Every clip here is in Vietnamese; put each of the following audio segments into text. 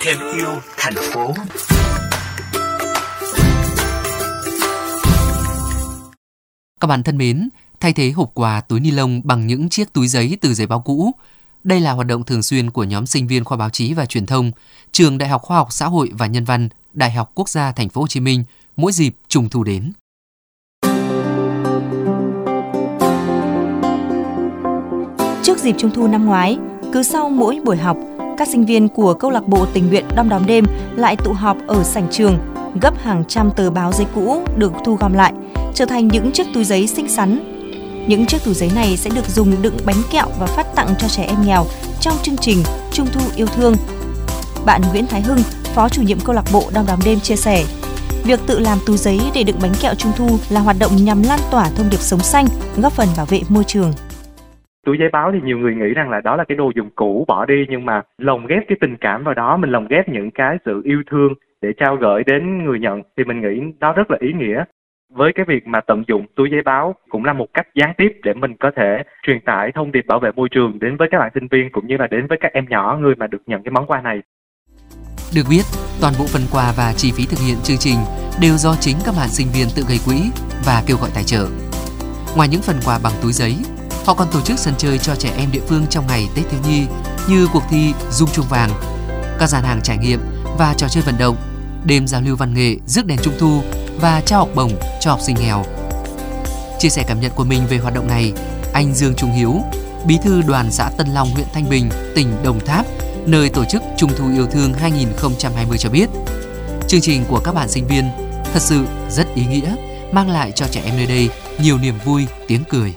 thêm yêu thành phố Các bạn thân mến, thay thế hộp quà túi ni lông bằng những chiếc túi giấy từ giấy báo cũ. Đây là hoạt động thường xuyên của nhóm sinh viên khoa báo chí và truyền thông, trường Đại học Khoa học Xã hội và Nhân văn, Đại học Quốc gia Thành phố Hồ Chí Minh mỗi dịp trùng thu đến. Trước dịp Trung thu năm ngoái, cứ sau mỗi buổi học, các sinh viên của câu lạc bộ tình nguyện Đom Đóm Đêm lại tụ họp ở sảnh trường, gấp hàng trăm tờ báo giấy cũ được thu gom lại, trở thành những chiếc túi giấy xinh xắn. Những chiếc túi giấy này sẽ được dùng đựng bánh kẹo và phát tặng cho trẻ em nghèo trong chương trình Trung thu yêu thương. Bạn Nguyễn Thái Hưng, Phó chủ nhiệm câu lạc bộ Đom Đóm Đêm chia sẻ, việc tự làm túi giấy để đựng bánh kẹo Trung thu là hoạt động nhằm lan tỏa thông điệp sống xanh, góp phần bảo vệ môi trường túi giấy báo thì nhiều người nghĩ rằng là đó là cái đồ dùng cũ bỏ đi nhưng mà lồng ghép cái tình cảm vào đó mình lồng ghép những cái sự yêu thương để trao gửi đến người nhận thì mình nghĩ đó rất là ý nghĩa với cái việc mà tận dụng túi giấy báo cũng là một cách gián tiếp để mình có thể truyền tải thông điệp bảo vệ môi trường đến với các bạn sinh viên cũng như là đến với các em nhỏ người mà được nhận cái món quà này. Được biết, toàn bộ phần quà và chi phí thực hiện chương trình đều do chính các bạn sinh viên tự gây quỹ và kêu gọi tài trợ. Ngoài những phần quà bằng túi giấy, Họ còn tổ chức sân chơi cho trẻ em địa phương trong ngày Tết thiếu nhi như cuộc thi dung chuông vàng, các gian hàng trải nghiệm và trò chơi vận động, đêm giao lưu văn nghệ rước đèn trung thu và trao học bổng cho học sinh nghèo. Chia sẻ cảm nhận của mình về hoạt động này, anh Dương Trung Hiếu, bí thư đoàn xã Tân Long, huyện Thanh Bình, tỉnh Đồng Tháp, nơi tổ chức Trung thu yêu thương 2020 cho biết, chương trình của các bạn sinh viên thật sự rất ý nghĩa, mang lại cho trẻ em nơi đây nhiều niềm vui, tiếng cười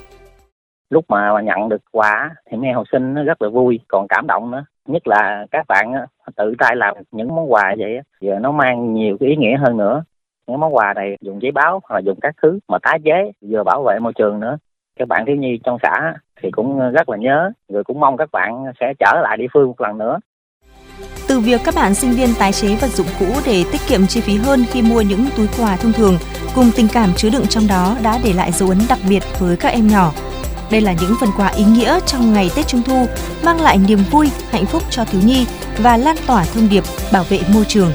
lúc mà nhận được quà thì mấy học sinh nó rất là vui còn cảm động nữa. Nhất là các bạn tự tay làm những món quà vậy giờ nó mang nhiều cái ý nghĩa hơn nữa. Những món quà này dùng giấy báo hoặc là dùng các thứ mà tái chế vừa bảo vệ môi trường nữa. Các bạn thiếu nhi trong xã thì cũng rất là nhớ rồi cũng mong các bạn sẽ trở lại địa phương một lần nữa. Từ việc các bạn sinh viên tái chế vật dụng cũ để tiết kiệm chi phí hơn khi mua những túi quà thông thường, cùng tình cảm chứa đựng trong đó đã để lại dấu ấn đặc biệt với các em nhỏ. Đây là những phần quà ý nghĩa trong ngày Tết Trung thu, mang lại niềm vui, hạnh phúc cho thiếu nhi và lan tỏa thông điệp bảo vệ môi trường.